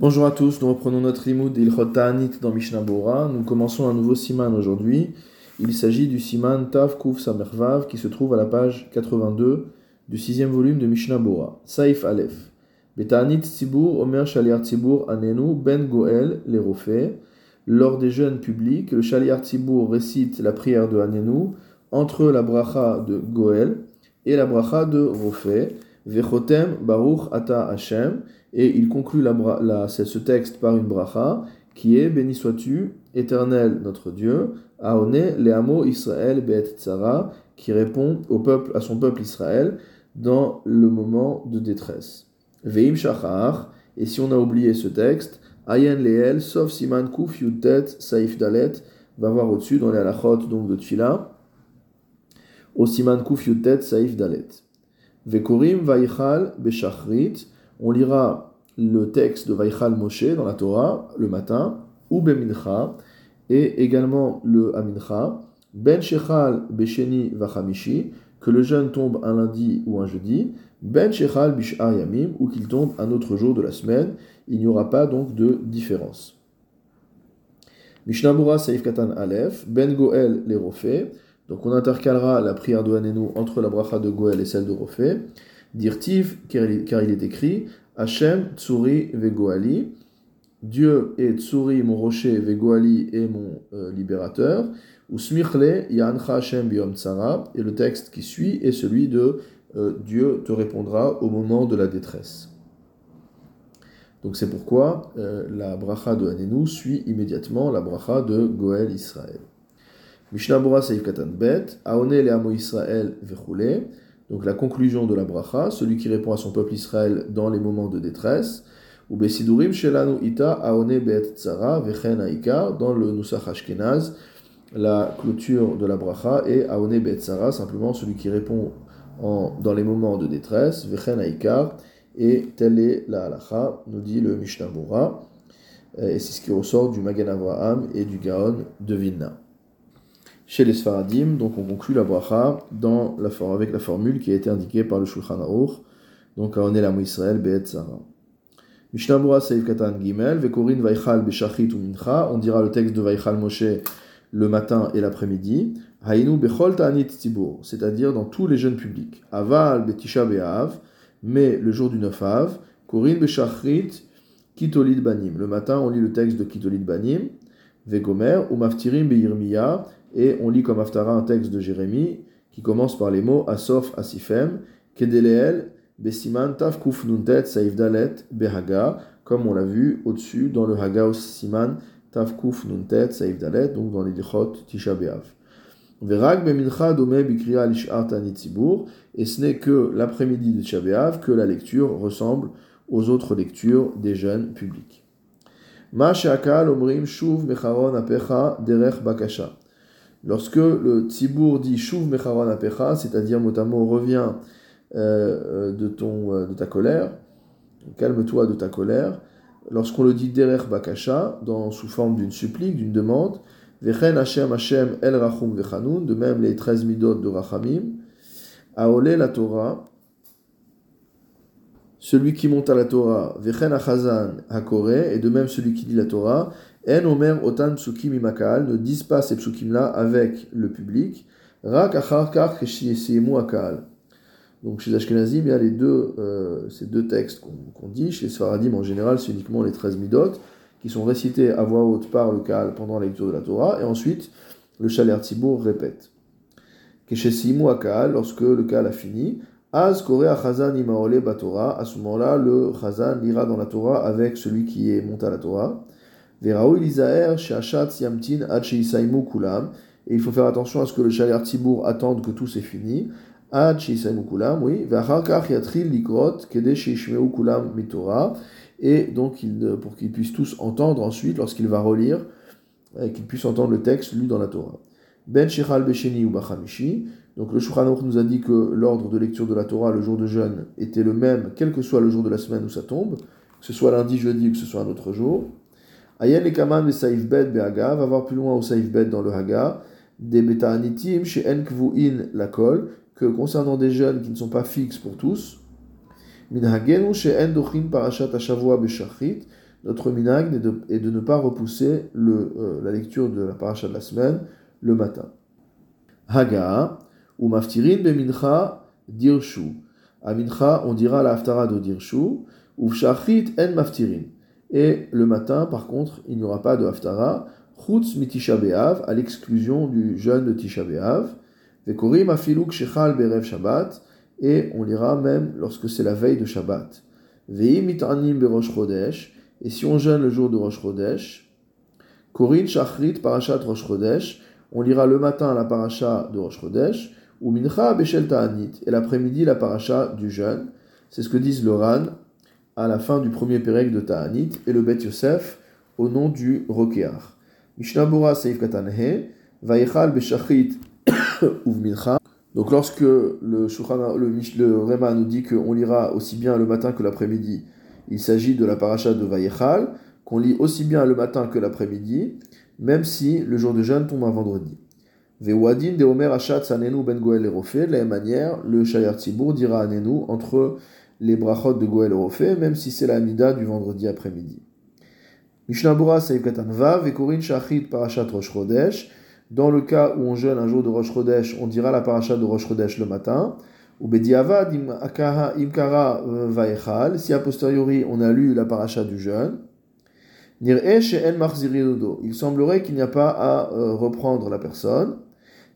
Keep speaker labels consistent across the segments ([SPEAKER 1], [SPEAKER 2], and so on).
[SPEAKER 1] Bonjour à tous, nous reprenons notre limoud d'Ilchot Ta'anit dans Mishnah Bora. Nous commençons un nouveau siman aujourd'hui. Il s'agit du siman Tav Kuf Samervav qui se trouve à la page 82 du sixième volume de Mishnah Bora. Saif Aleph. Beta'anit Tzibur Omer Shaliar Anenu Ben Goel Lors des jeûnes publics, le Shaliar Tzibur récite la prière de Anenu entre la bracha de Goel et la bracha de Rofé. Vechotem Baruch Ata Hashem et il conclut ce texte par une bracha qui est Béni sois-tu, éternel notre Dieu, Aone Leamo Israël Bet Tzara, qui répond au peuple, à son peuple Israël dans le moment de détresse. Veim Shachar, et si on a oublié ce texte, Ayen Leel, sauf Siman Kuf Yutet Saif Dalet, va voir au-dessus dans les halachot donc de Tfila, au Siman Kuf Yutet Saif Dalet. Vekorim on lira le texte de Vaichal Moshe dans la Torah le matin, ou Bemincha, et également le Amincha, Ben Shechal Besheni Vachamishi, que le jeûne tombe un lundi ou un jeudi, Ben Shechal Bishar Yamim, ou qu'il tombe un autre jour de la semaine, il n'y aura pas donc de différence. Mishnabura Saif Katan Aleph, Ben Goel les donc on intercalera la prière de Hanenu entre la bracha de Goel et celle de Rofé. Dirtiv, car il est écrit Hachem Tsuri Vegoali. Dieu est Tsuri, mon rocher, Vegoali est mon euh, libérateur. Ou Smirle Yancha Hashem Biom Tsara. Et le texte qui suit est celui de euh, Dieu te répondra au moment de la détresse. Donc c'est pourquoi euh, la bracha de Hanenu suit immédiatement la bracha de Goel Israël. Mishnah Bora Seif Katan Bet, Aone le Amo Israël Vechule. Donc la conclusion de la bracha, celui qui répond à son peuple Israël dans les moments de détresse. Ou Besidurim Shelanu Ita Aone Bet Tzara Vechen Aika, dans le Nusach Ashkenaz, la clôture de la bracha est Aone Bet Tzara, simplement celui qui répond en, dans les moments de détresse, Vechen Aika, et telle est la halacha, nous dit le Mishnah. Et c'est ce qui ressort du Magan Avraham et du Gaon de Vilna chez les Sfaradim, donc on conclut la bracha dans la, avec la formule qui a été indiquée par le Shulchan Aruch, donc on est la Israël Be'et Sarah. Mishnah Bura Seif Katan Gimel, Vekorin Vaichal Beshachit ou Mincha, on dira le texte de Vaichal Moshe le matin et l'après-midi, Hainu Bechol Ta'anit Tzibur, c'est-à-dire dans tous les jeunes publics. Aval Betisha Be'av, mais le jour du 9 Av, Korin Beshachrit Kitolid Banim. Le matin, on lit le texte de Kitolid Banim, Vegomer, ou Maftirim Be'irmiya, et on lit comme Aftara un texte de Jérémie qui commence par les mots Asof Asifem, Kedeleel, Besiman Taf Kuf Nuntet Saif Dalet Behaga, comme on l'a vu au-dessus dans le Haga Siman Taf Kuf Nuntet Saif Dalet, donc dans les Dichot Tisha Be'av. Verag Bemincha Dome Bikriya Nitzibur, et ce n'est que l'après-midi de Tisha B'Av que la lecture ressemble aux autres lectures des jeunes publics. Ma Omrim Shuv Mecharon Apecha Derech Bakasha. Lorsque le Tzibour dit Shuv Mecharon Apecha, c'est-à-dire notamment revient euh, de, ton, euh, de ta colère, calme-toi de ta colère, lorsqu'on le dit Derech Bakasha, dans, sous forme d'une supplique, d'une demande, Vechen Hashem Hashem El Rachum Vechanun, de même les 13 midot de Rachamim, Aole la Torah, celui qui monte à la Torah, Vechen Achazan Hakore, et de même celui qui dit la Torah, En Omer Otan Psukim Imakal, ne disent pas ces psukim là avec le public. Rak Akal. Donc chez Ashkenazim, il y a les deux, euh, ces deux textes qu'on dit. Chez Sfaradim, en général, c'est uniquement les 13 midot qui sont récités à voix haute par le Kal pendant la lecture de la Torah. Et ensuite, le Chaler Tzibour répète. Keshesimu Akal, lorsque le Kal a fini. Az Kore Achazan Imaole Batora. À ce moment-là, le Chazan lira dans la Torah avec celui qui est monté à la Torah. Et il faut faire attention à ce que le Shaler Tibour attende que tout c'est fini. Et donc, pour qu'ils puissent tous entendre ensuite, lorsqu'il va relire, qu'ils puissent entendre le texte lu dans la Torah. Ben Shechal Besheni ou Bachamishi. Donc, le Shulchan nous a dit que l'ordre de lecture de la Torah le jour de jeûne était le même, quel que soit le jour de la semaine où ça tombe, que ce soit lundi, jeudi ou que ce soit un autre jour. Ayen le kaman le saif bet behaga, va voir plus loin au saif bet dans le haga, des beta'anitim chez en kvu'in la kol, que concernant des jeunes qui ne sont pas fixes pour tous, min hagenu chez en dochin parashat ashavua beshachrit, notre minag est de, ne pas repousser le, euh, la lecture de la paracha de la semaine le matin. Haga, ou maftirin bemincha dirshu. À mincha, on dira la haftara de dirshu, ou shachrit en maftirin. Et le matin, par contre, il n'y aura pas de haftara, chutz mitisha be'av, à l'exclusion du jeûne de Tisha be'av, vekorim afiluk shechal berev shabbat, et on lira même lorsque c'est la veille de Shabbat. Ve'im mitanim berosh chodesh, et si on jeûne le jour de Rosh Chodesh, Korin Shachrit Parashat Rosh Chodesh, on lira le matin la paracha de Rosh Chodesh, ou Mincha Beshel Ta'anit, et l'après-midi la paracha du jeûne. C'est ce que disent le Ran à la fin du premier pérec de Ta'anit, et le Bet Yosef au nom du Rokear. Mishnah Bora Seif Katanhe, Vayechal Beshachrit Uv Mincha. Donc lorsque le, le, le Rema nous dit qu'on lira aussi bien le matin que l'après-midi, il s'agit de la paracha de Vayechal, qu'on lit aussi bien le matin que l'après-midi, même si le jour de jeûne tombe un vendredi. Vewadin de Omer Achat Sanenu Ben Goel et de la même manière, le Shayar Tzibour dira Anenu entre les brachot de Goel et même si c'est la Mida du vendredi après-midi. Mishnah Bura Saïf Katanva, Vekorin Shachit Parashat Rosh Chodesh. Dans le cas où on jeûne un jour de Rosh Chodesh, on dira la paracha de Rosh Chodesh le matin. Ou Bediavad Imkara euh, Vaechal. Si a posteriori on a lu la paracha du jeûne. Il semblerait qu'il n'y a pas à euh, reprendre la personne.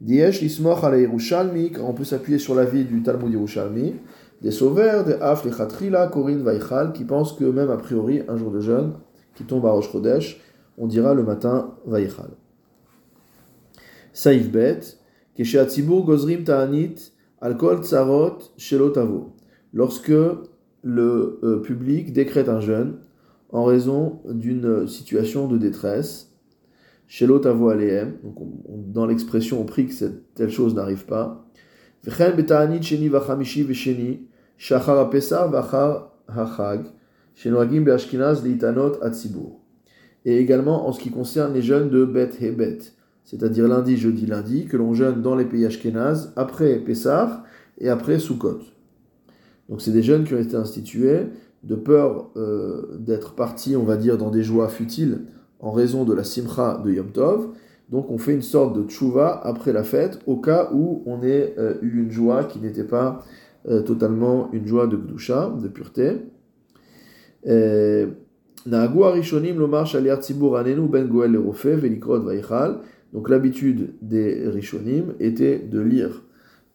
[SPEAKER 1] Diesh lismoch on peut s'appuyer sur l'avis du Talmud Yerushalmi, des sauveurs, des Af, les Khatrila, Korin, Vaichal, qui pensent que même a priori, un jour de jeûne, qui tombe à Rosh Chodesh, on dira le matin Vaichal. Saïf Bet, Keshe Gozrim Ta'anit, Alkol Tsarot, Shelotavo. Lorsque le euh, public décrète un jeûne en raison d'une situation de détresse, Shelo Tavo Aleem, donc dans l'expression on prie que cette telle chose n'arrive pas. Sheni Vachamishi Vesheni, Shachar Shenoagim Litanot Atzibur. Et également en ce qui concerne les jeunes de Bet Hebet, c'est-à-dire lundi, jeudi, lundi, que l'on jeûne dans les pays Ashkenaz après Pessah et après Sukkot. Donc c'est des jeunes qui ont été institués de peur euh, d'être partis, on va dire, dans des joies futiles en raison de la simcha de Yom Tov. Donc on fait une sorte de tchouva après la fête au cas où on ait euh, eu une joie qui n'était pas euh, totalement une joie de gdusha, de pureté. Donc l'habitude des Rishonim était de lire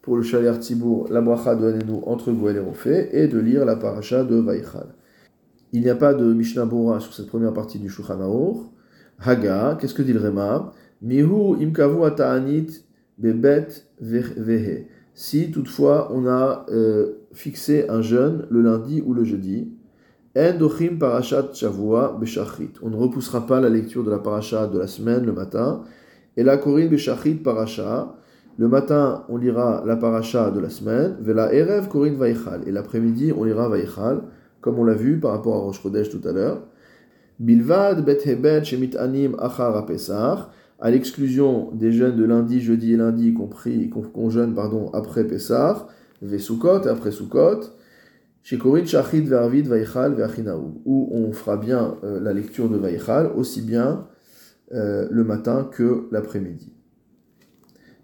[SPEAKER 1] pour le Shalir Tzibour la bracha de Hanenu entre Goel et Rofé et de lire la paracha de Vaichal. Il n'y a pas de Mishnah Bora sur cette première partie du Shulchan Haga, qu'est-ce que dit le Rema? Mihu imkavu ata'anit bebet vehe. Si toutefois on a euh, fixé un jeûne le lundi ou le jeudi, endochim parashat shavua. On ne repoussera pas la lecture de la paracha de la semaine le matin. Et la korin beshachrit parasha. Le matin, on lira la paracha de la semaine. Vela erev korin vaichal. Et l'après-midi, on lira vaichal comme on l'a vu par rapport à Rosh Chodesh tout à l'heure. Bilvad bet shemit anim achar à l'exclusion des jeûnes de lundi, jeudi et lundi, compris qu'on jeûne pardon, après Pessah, Vesukot, après Sukot, chez Korin Shachid Vervid Vaichal Veachinaou, où on fera bien euh, la lecture de Vaichal, aussi bien euh, le matin que l'après-midi.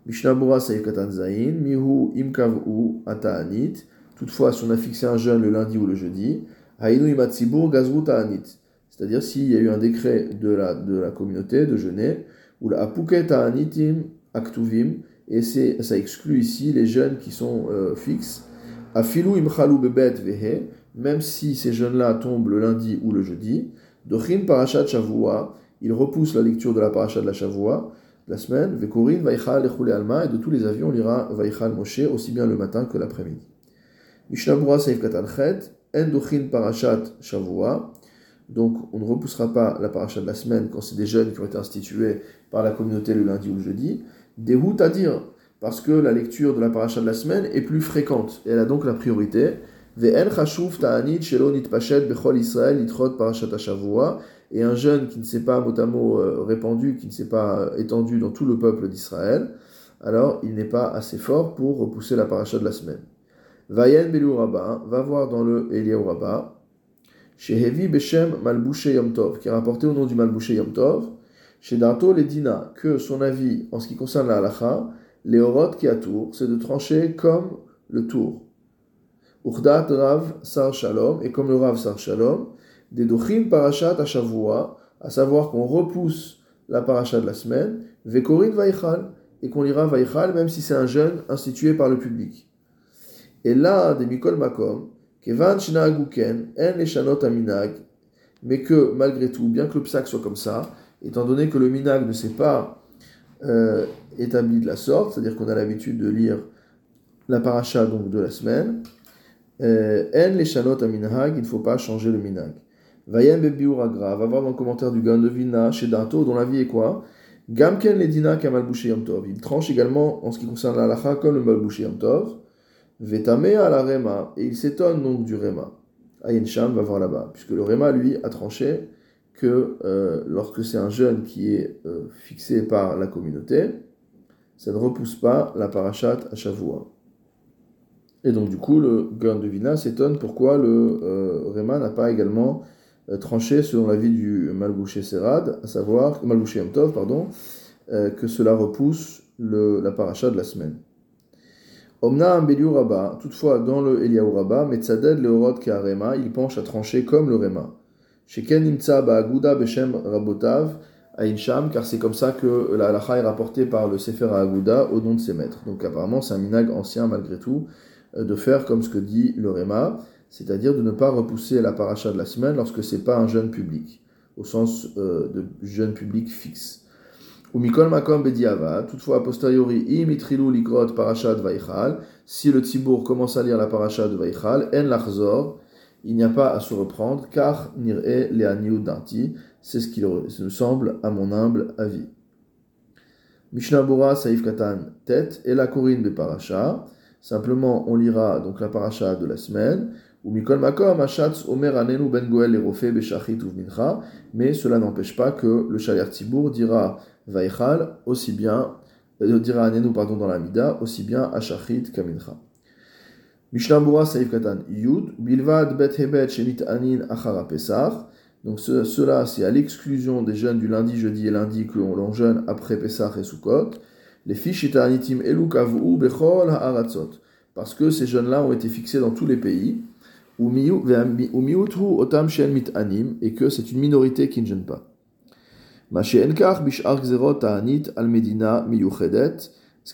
[SPEAKER 1] Mishnah Bura Saïkatan Zain, Mihu Imkavu Ata'anit, Toutefois, si on a fixé un jeûne le lundi ou le jeudi, c'est-à-dire s'il y a eu un décret de la, de la communauté de jeûner, ou la Apuket Ta'anitim Aktuvim, et ça exclut ici les jeunes qui sont euh, fixes, Afilu Imchalu Bebet Vehe, même si ces jeunes-là tombent le lundi ou le jeudi, Dochin Parashat Shavua, il repousse la lecture de la Parashat de la Shavua, la semaine, Vekorin Vaichal Echule Alma, et de tous les avions, on lira Vaichal Moshe aussi bien le matin que l'après-midi. Mishnah Saif Parashat Shavua. Donc, on ne repoussera pas la paracha de la semaine quand c'est des jeunes qui ont été institués par la communauté le lundi ou le jeudi. Déhout à dire, parce que la lecture de la paracha de la semaine est plus fréquente elle a donc la priorité. Et un jeune qui ne s'est pas mot euh, répandu, qui ne s'est pas euh, étendu dans tout le peuple d'Israël, alors il n'est pas assez fort pour repousser la paracha de la semaine. Vayen Belou Rabba, va voir dans le Eliyahu Rabba, chez Hevi Beshem Malbouché Yom Tov, qui est rapporté au nom du Malbouché Yom Tov, chez Darto Ledina, que son avis en ce qui concerne la halacha, les qui a tour, c'est de trancher comme le tour. Urdat Rav Sar Shalom, et comme le Rav Sar Shalom, des Dochim Parashat Ashavua, à savoir qu'on repousse la paracha de la semaine, Vekorin Vaichal, et qu'on lira Vaichal même si c'est un jeûne institué par le public. Et là, des Mikol Makom, Mais que malgré tout, bien que le psaque soit comme ça, étant donné que le minag ne s'est pas euh, établi de la sorte, c'est-à-dire qu'on a l'habitude de lire la paracha donc de la semaine, euh, En Leshanot Aminag, il ne faut pas changer le minag. Vayem Bebiuragra, va voir dans le commentaire du Gandevina chez Dato, dont la vie est quoi? Gamken Ledina Kamalbouché Yom. Il tranche également en ce qui concerne la lacha comme le Malbouché Yom Tov. Vetame à la Rema, et il s'étonne donc du Rema. Ayen Sham va voir là-bas, puisque le Rema, lui, a tranché que euh, lorsque c'est un jeune qui est euh, fixé par la communauté, ça ne repousse pas la parachat à Shavua. Et donc, du coup, le Gandevina s'étonne pourquoi le euh, Rema n'a pas également tranché selon l'avis du Malbouché Serad, à savoir, Malbouché Yamtov, pardon, que cela repousse la paracha de la semaine. Omna Ambeliu Rabba, toutefois dans le Eliaou Rabba, Metzaded Leorot Keharema, il penche à trancher comme le Rema. Sheken Nimtsa Ba'aguda Beshem Rabotav Aïnsham, car c'est comme ça que la halacha est rapportée par le Sefer Aguda au nom de ses maîtres. Donc apparemment c'est un minag ancien malgré tout, euh, de faire comme ce que dit le Rema c'est-à-dire de ne pas repousser la paracha de la semaine lorsque c'est pas un jeune public, au sens euh, de jeune public fixe. Ou mikol makom bediava, toutefois a posteriori, imitrilu likrot parashat vaichal, si le tibour commence à lire la paracha de vaichal, en lachzor, il n'y a pas à se reprendre, car nir'e le'aniu danti, c'est ce qui me semble à mon humble avis. Mishnah Bora Saif Katan tête et la Corinne de paracha. Simplement, on lira donc la paracha de la semaine. Omer Ben Goel mais cela n'empêche pas que le Shalir Tibour dira Vaichal aussi bien, euh, dira Anenu pardon dans la Mida, aussi bien Ashachit Kamincha. Mishnah Bura Saif Katan Yud, Bilvad Bet Hebet Shemit Anin Achara Pesach. Donc cela, c'est à l'exclusion des jeunes du lundi, jeudi et lundi que l'on jeûne après Pesach et Sukkot. Les fiches Anitim Elu Kavu Bechol Ha'aratzot. Parce que ces jeunes-là ont été fixés dans tous les pays et que c'est une minorité qui ne gêne pas. Ce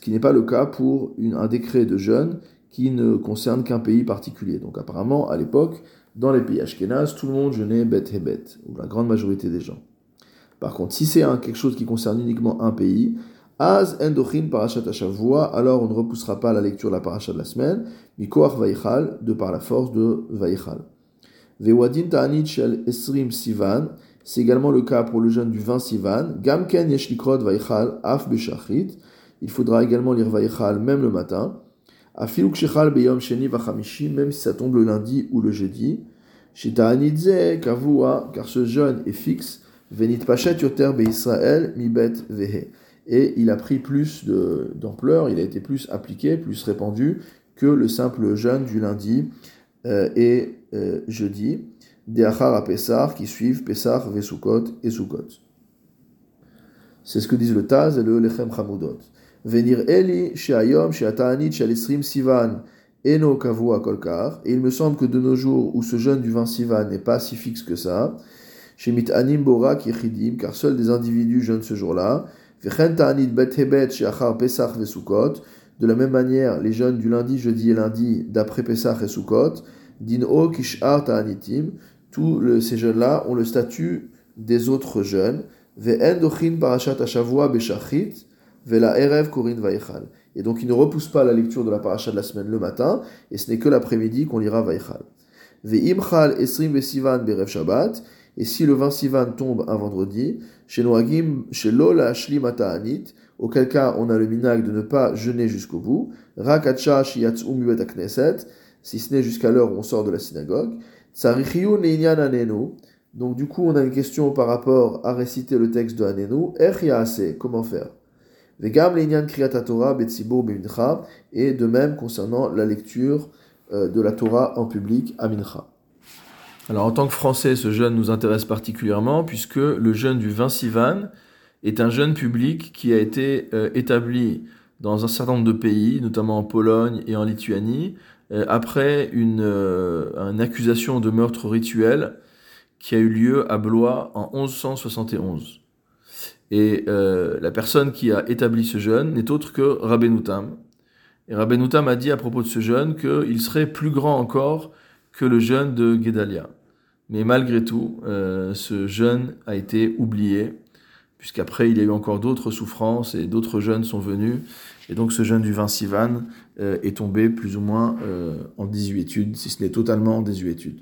[SPEAKER 1] qui n'est pas le cas pour un décret de jeûne qui ne concerne qu'un pays particulier. Donc apparemment, à l'époque, dans les pays ashkénazes, tout le monde jeûnait bet hebet, ou la grande majorité des gens. Par contre, si c'est quelque chose qui concerne uniquement un pays, Az endochin parashat alors on ne repoussera pas la lecture de la parasha de la semaine, mikoach vaichal, de par la force de vaichal. Ta'anit shel esrim sivan, c'est également le cas pour le jeûne du 20 sivan, gamken yeshlikrot vaichal af il faudra également lire vaichal même le matin, afiluk shechal beyom sheni vachamishi, même si ça tombe le lundi ou le jeudi, kavua, car ce jeûne est fixe, venit pachet yoter be Israël mi bet vehe. Et il a pris plus d'ampleur, il a été plus appliqué, plus répandu que le simple jeûne du lundi euh, et euh, jeudi, des Achar à Pessar qui suivent Pessar, Vesukot et Sukot. C'est ce que disent le Taz et le Lechem Chamudot. Venir Eli, Sheayom, Sheataanit, Shalesrim Sivan, Eno Kavua Kolkar. Et il me semble que de nos jours où ce jeûne du 20 Sivan n'est pas si fixe que ça, Shemit Anim Borak car seuls des individus jeûnent ce jour-là, de la même manière, les jeunes du lundi, jeudi et lundi, d'après Pesach et Sukkot, Din Kishar Ta'anitim, tous ces jeunes-là ont le statut des autres jeunes. Et donc ils ne repoussent pas la lecture de la paracha de la semaine le matin, et ce n'est que l'après-midi qu'on lira Vaichal. Esrim Vesivan Berev Shabbat, et si le 20 Sivan tombe un vendredi, auquel cas on a le minag de ne pas jeûner jusqu'au bout, si ce n'est jusqu'à l'heure où on sort de la synagogue, donc du coup on a une question par rapport à réciter le texte de Anenu, Ech comment faire? Vegam Leinyan Kriyat Torah Betzibur Bemincha, et de même concernant la lecture euh, de la Torah en public à. Alors en tant que Français, ce jeûne nous intéresse particulièrement puisque le jeûne du 20 Sivan est un jeûne public qui a été euh, établi dans un certain nombre de pays, notamment en Pologne et en Lituanie, après une, euh, une, accusation de meurtre rituel qui a eu lieu à Blois en 1171. Et la personne qui a établi ce jeûne n'est autre que Rabbenoutam. Et Rabbenoutam a dit à propos de ce jeûne qu'il serait plus grand encore que le jeûne de Guédalia. Mais malgré tout, euh, ce jeûne a été oublié, puisqu'après il y a eu encore d'autres souffrances et d'autres jeûnes sont venus. Et donc ce jeûne du 20 Sivan euh, est tombé plus ou moins euh, en désuétude, si ce n'est totalement en désuétude.